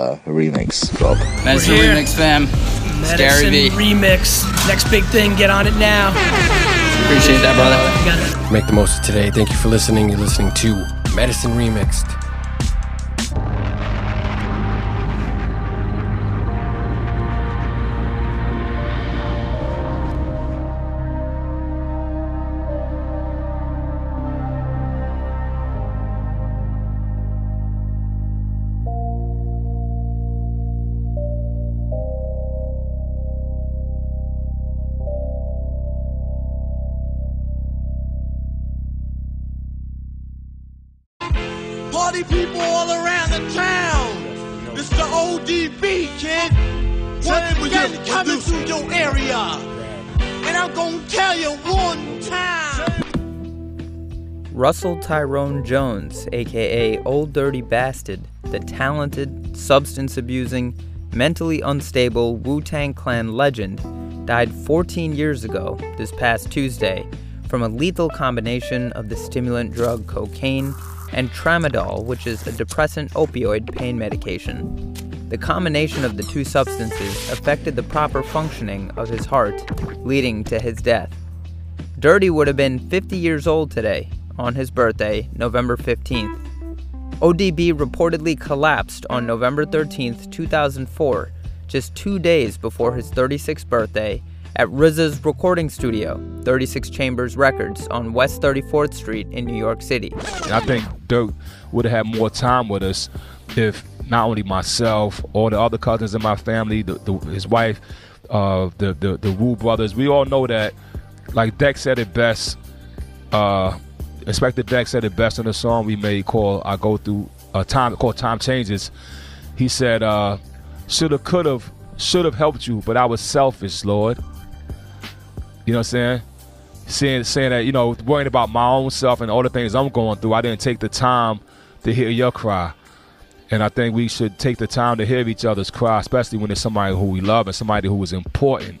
uh, remix drop. Medicine We're here. Remix fam. Scary Medicine V. remix. Next big thing, get on it now. Appreciate that, brother. Make the most of today. Thank you for listening. You're listening to Medicine Remixed. People all around the town. It's the ODB, kid. Once again, coming to your area. And I'm gonna tell you one time. Russell Tyrone Jones, aka Old Dirty Bastard, the talented, substance abusing, mentally unstable Wu Tang Clan legend, died 14 years ago this past Tuesday from a lethal combination of the stimulant drug cocaine and tramadol, which is a depressant opioid pain medication. The combination of the two substances affected the proper functioning of his heart, leading to his death. Dirty would have been 50 years old today, on his birthday, November 15th. ODB reportedly collapsed on November 13th, 2004, just two days before his 36th birthday, at RZA's recording studio, 36 Chambers Records, on West 34th Street in New York City. And I think Dirk would have had more time with us if not only myself, all the other cousins in my family, the, the, his wife, uh, the, the the Wu brothers. We all know that, like Deck said it best. Uh, Inspectah Deck said it best in the song we made called "I Go Through uh, Time" called "Time Changes." He said, uh, "Shoulda, coulda, should have helped you, but I was selfish, Lord." You know what I'm saying? saying saying that you know worrying about my own self and all the things I'm going through. I didn't take the time to hear your cry, and I think we should take the time to hear each other's cry, especially when it's somebody who we love and somebody who is important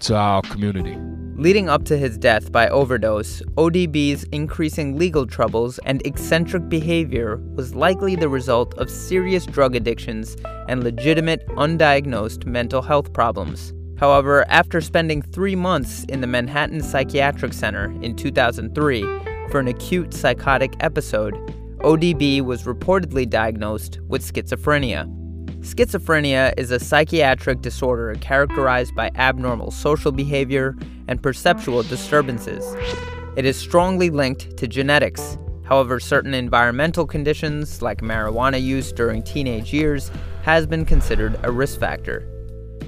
to our community. Leading up to his death by overdose, ODB's increasing legal troubles and eccentric behavior was likely the result of serious drug addictions and legitimate, undiagnosed mental health problems. However, after spending three months in the Manhattan Psychiatric Center in 2003 for an acute psychotic episode, ODB was reportedly diagnosed with schizophrenia. Schizophrenia is a psychiatric disorder characterized by abnormal social behavior and perceptual disturbances. It is strongly linked to genetics. However, certain environmental conditions, like marijuana use during teenage years, has been considered a risk factor.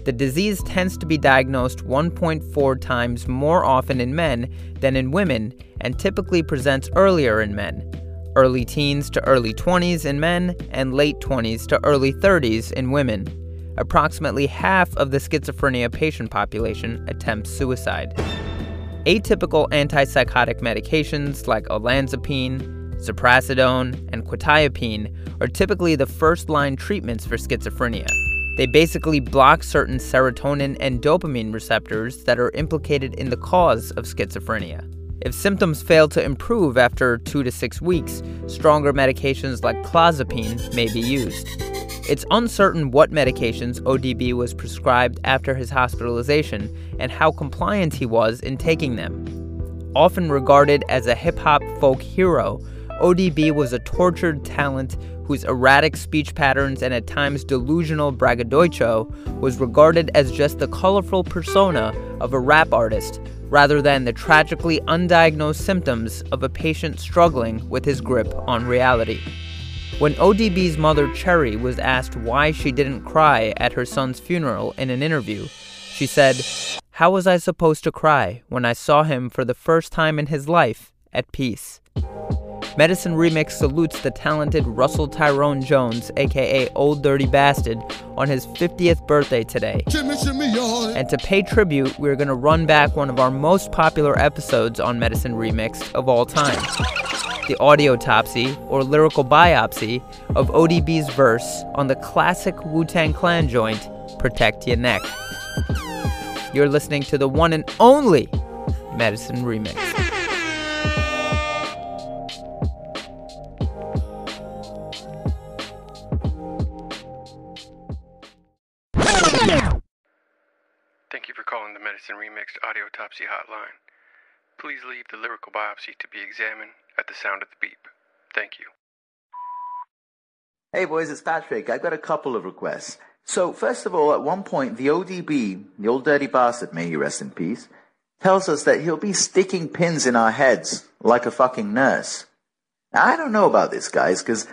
The disease tends to be diagnosed 1.4 times more often in men than in women and typically presents earlier in men early teens to early 20s in men, and late 20s to early 30s in women. Approximately half of the schizophrenia patient population attempts suicide. Atypical antipsychotic medications like olanzapine, ziprasidone, and quetiapine are typically the first line treatments for schizophrenia. They basically block certain serotonin and dopamine receptors that are implicated in the cause of schizophrenia. If symptoms fail to improve after two to six weeks, stronger medications like clozapine may be used. It's uncertain what medications ODB was prescribed after his hospitalization and how compliant he was in taking them. Often regarded as a hip hop folk hero, ODB was a tortured talent whose erratic speech patterns and at times delusional braggadocio was regarded as just the colorful persona of a rap artist rather than the tragically undiagnosed symptoms of a patient struggling with his grip on reality. When ODB's mother Cherry was asked why she didn't cry at her son's funeral in an interview, she said, How was I supposed to cry when I saw him for the first time in his life at peace? Medicine Remix salutes the talented Russell Tyrone Jones, aka Old Dirty Bastard, on his 50th birthday today. And to pay tribute, we're going to run back one of our most popular episodes on Medicine Remix of all time the audiotopsy, or lyrical biopsy, of ODB's verse on the classic Wu Tang Clan joint, Protect Your Neck. You're listening to the one and only Medicine Remix. Medicine Remixed Audiotopsy hotline. Please leave the lyrical biopsy to be examined at the sound of the beep. Thank you. Hey boys, it's Patrick. I've got a couple of requests. So, first of all, at one point, the ODB, the old dirty bastard, may he rest in peace, tells us that he'll be sticking pins in our heads like a fucking nurse. Now, I don't know about this, guys, because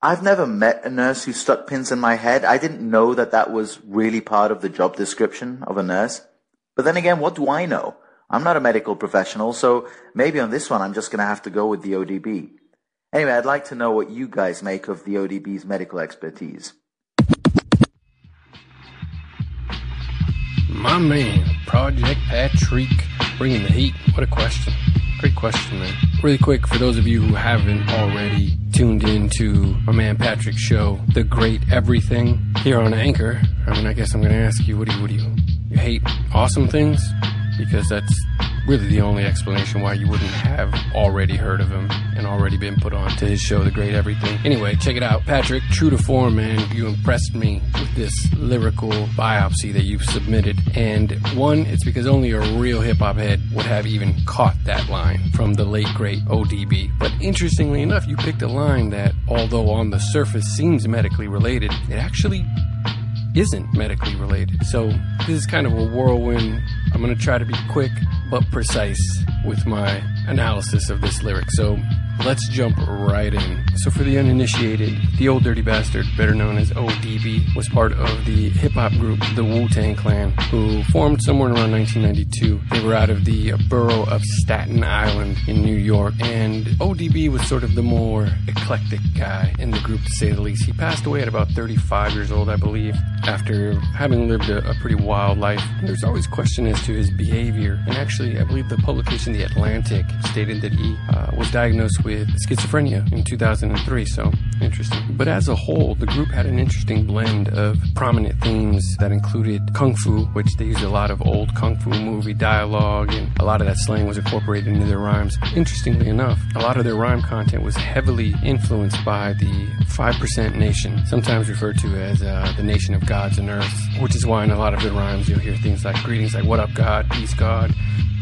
I've never met a nurse who stuck pins in my head. I didn't know that that was really part of the job description of a nurse. But then again, what do I know? I'm not a medical professional, so maybe on this one I'm just going to have to go with the ODB. Anyway, I'd like to know what you guys make of the ODB's medical expertise. My man, Project Patrick, bringing the heat. What a question. Great question, man. Really quick, for those of you who haven't already tuned in to my man Patrick's show, The Great Everything, here on Anchor, I mean, I guess I'm going to ask you, what do you, what do you, you hate awesome things? Because that's really the only explanation why you wouldn't have already heard of him and already been put on to his show, The Great Everything. Anyway, check it out. Patrick, true to form, man, you impressed me with this lyrical biopsy that you've submitted. And one, it's because only a real hip hop head would have even caught that line from the late great ODB. But interestingly enough, you picked a line that, although on the surface seems medically related, it actually isn't medically related. So this is kind of a whirlwind. I'm going to try to be quick but precise with my analysis of this lyric. So let's jump right in. So for the uninitiated, the Old Dirty Bastard, better known as ODB, was part of the hip hop group the Wu-Tang Clan, who formed somewhere around 1992. They were out of the borough of Staten Island in New York, and ODB was sort of the more eclectic guy in the group to say the least. He passed away at about 35 years old, I believe, after having lived a, a pretty wild life. There's always question as to his behavior, and actually, I believe the publication The Atlantic stated that he uh, was diagnosed with schizophrenia in 2003, so interesting. But as a whole, the group had an interesting blend of prominent themes that included kung fu, which they used a lot of old kung fu movie dialogue, and a lot of that slang was incorporated into their rhymes. Interestingly enough, a lot of their rhyme content was heavily influenced by the 5% Nation, sometimes referred to as uh, the nation of gods and earth, which is why in a lot of their rhymes you'll hear things like greetings like what up God, peace God,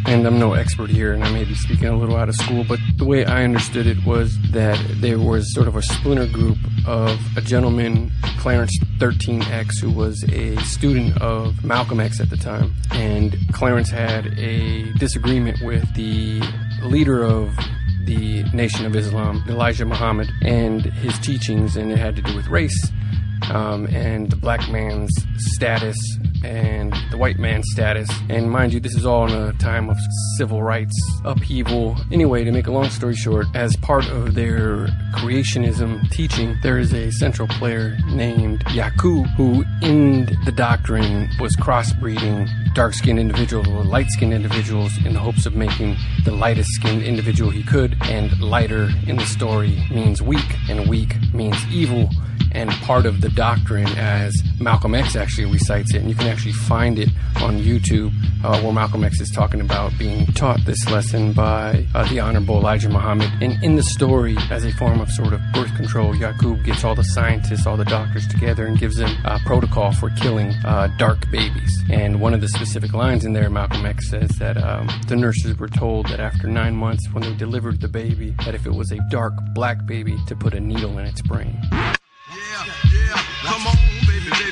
and I'm no expert here, and I may be speaking a little out of school, but the way I understood it was that there was sort of a splinter group of a gentleman, Clarence 13X, who was a student of Malcolm X at the time. And Clarence had a disagreement with the leader of the Nation of Islam, Elijah Muhammad, and his teachings, and it had to do with race. Um, and the black man's status and the white man's status. And mind you, this is all in a time of civil rights upheaval. Anyway, to make a long story short, as part of their creationism teaching, there is a central player named Yakub who, in the doctrine, was crossbreeding dark skinned individuals with light skinned individuals in the hopes of making the lightest skinned individual he could. And lighter in the story means weak, and weak means evil and part of the doctrine as Malcolm X actually recites it. And you can actually find it on YouTube uh, where Malcolm X is talking about being taught this lesson by uh, the Honorable Elijah Muhammad. And in the story, as a form of sort of birth control, Yakub gets all the scientists, all the doctors together and gives them a protocol for killing uh, dark babies. And one of the specific lines in there, Malcolm X says that um, the nurses were told that after nine months, when they delivered the baby, that if it was a dark black baby, to put a needle in its brain.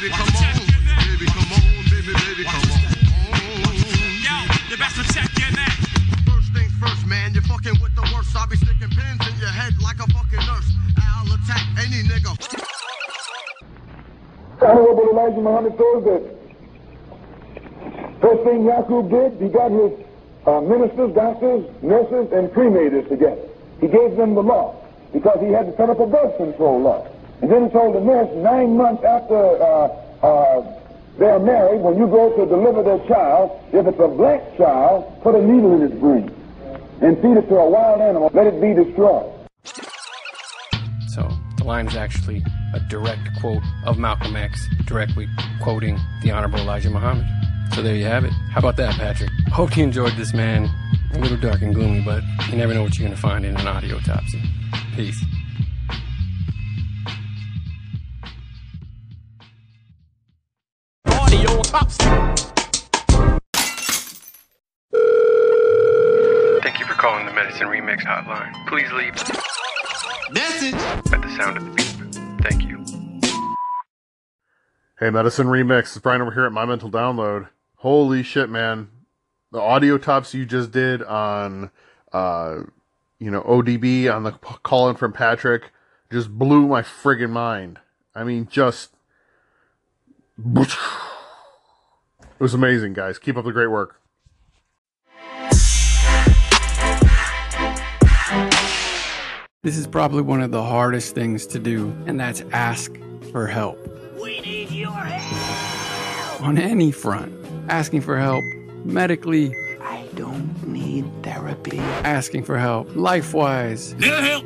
Baby, baby, come on. Baby, come on, baby, baby, come on. Yo, you best to check your neck. First things first, man, you're fucking with the worst. I'll be sticking pins in your head like a fucking nurse. I'll attack any nigga. Honorable Elijah Muhammad told that first thing Yakub did, he got his uh, ministers, doctors, nurses, and cremators together. He gave them the law because he had to set up a birth control law. And then he told the nurse nine months after uh, uh, they're married, when you go to deliver their child, if it's a black child, put a needle in its brain and feed it to a wild animal. Let it be destroyed. So the line is actually a direct quote of Malcolm X, directly quoting the Honorable Elijah Muhammad. So there you have it. How about that, Patrick? Hope you enjoyed this, man. A little dark and gloomy, but you never know what you're going to find in an audio topsy. Peace. tops. Thank you for calling the Medicine Remix hotline. Please leave message at the sound of the beep. Thank you. Hey, Medicine Remix. It's Brian over here at My Mental Download. Holy shit, man! The audiotopsy just did on, uh, you know, ODB on the call in from Patrick just blew my friggin' mind. I mean, just. It was amazing, guys. Keep up the great work. This is probably one of the hardest things to do, and that's ask for help. We need your help. On any front, asking for help medically, I don't need therapy. asking for help life wise, Need help.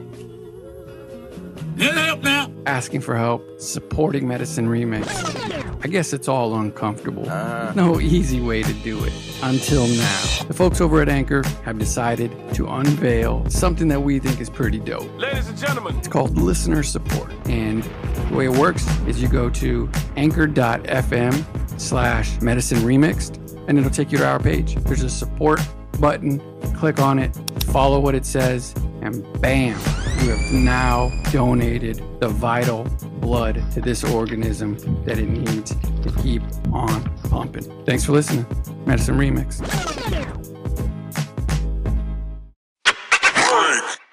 Need help now. asking for help supporting Medicine Remix. I guess it's all uncomfortable. Ah. No easy way to do it. Until now. The folks over at Anchor have decided to unveil something that we think is pretty dope. Ladies and gentlemen, It's called listener support. And the way it works is you go to anchor.fm slash medicine remixed and it'll take you to our page. There's a support button. Click on it, follow what it says, and bam, you have now donated the vital blood to this organism that it needs to keep on pumping. Thanks for listening. Medicine Remix.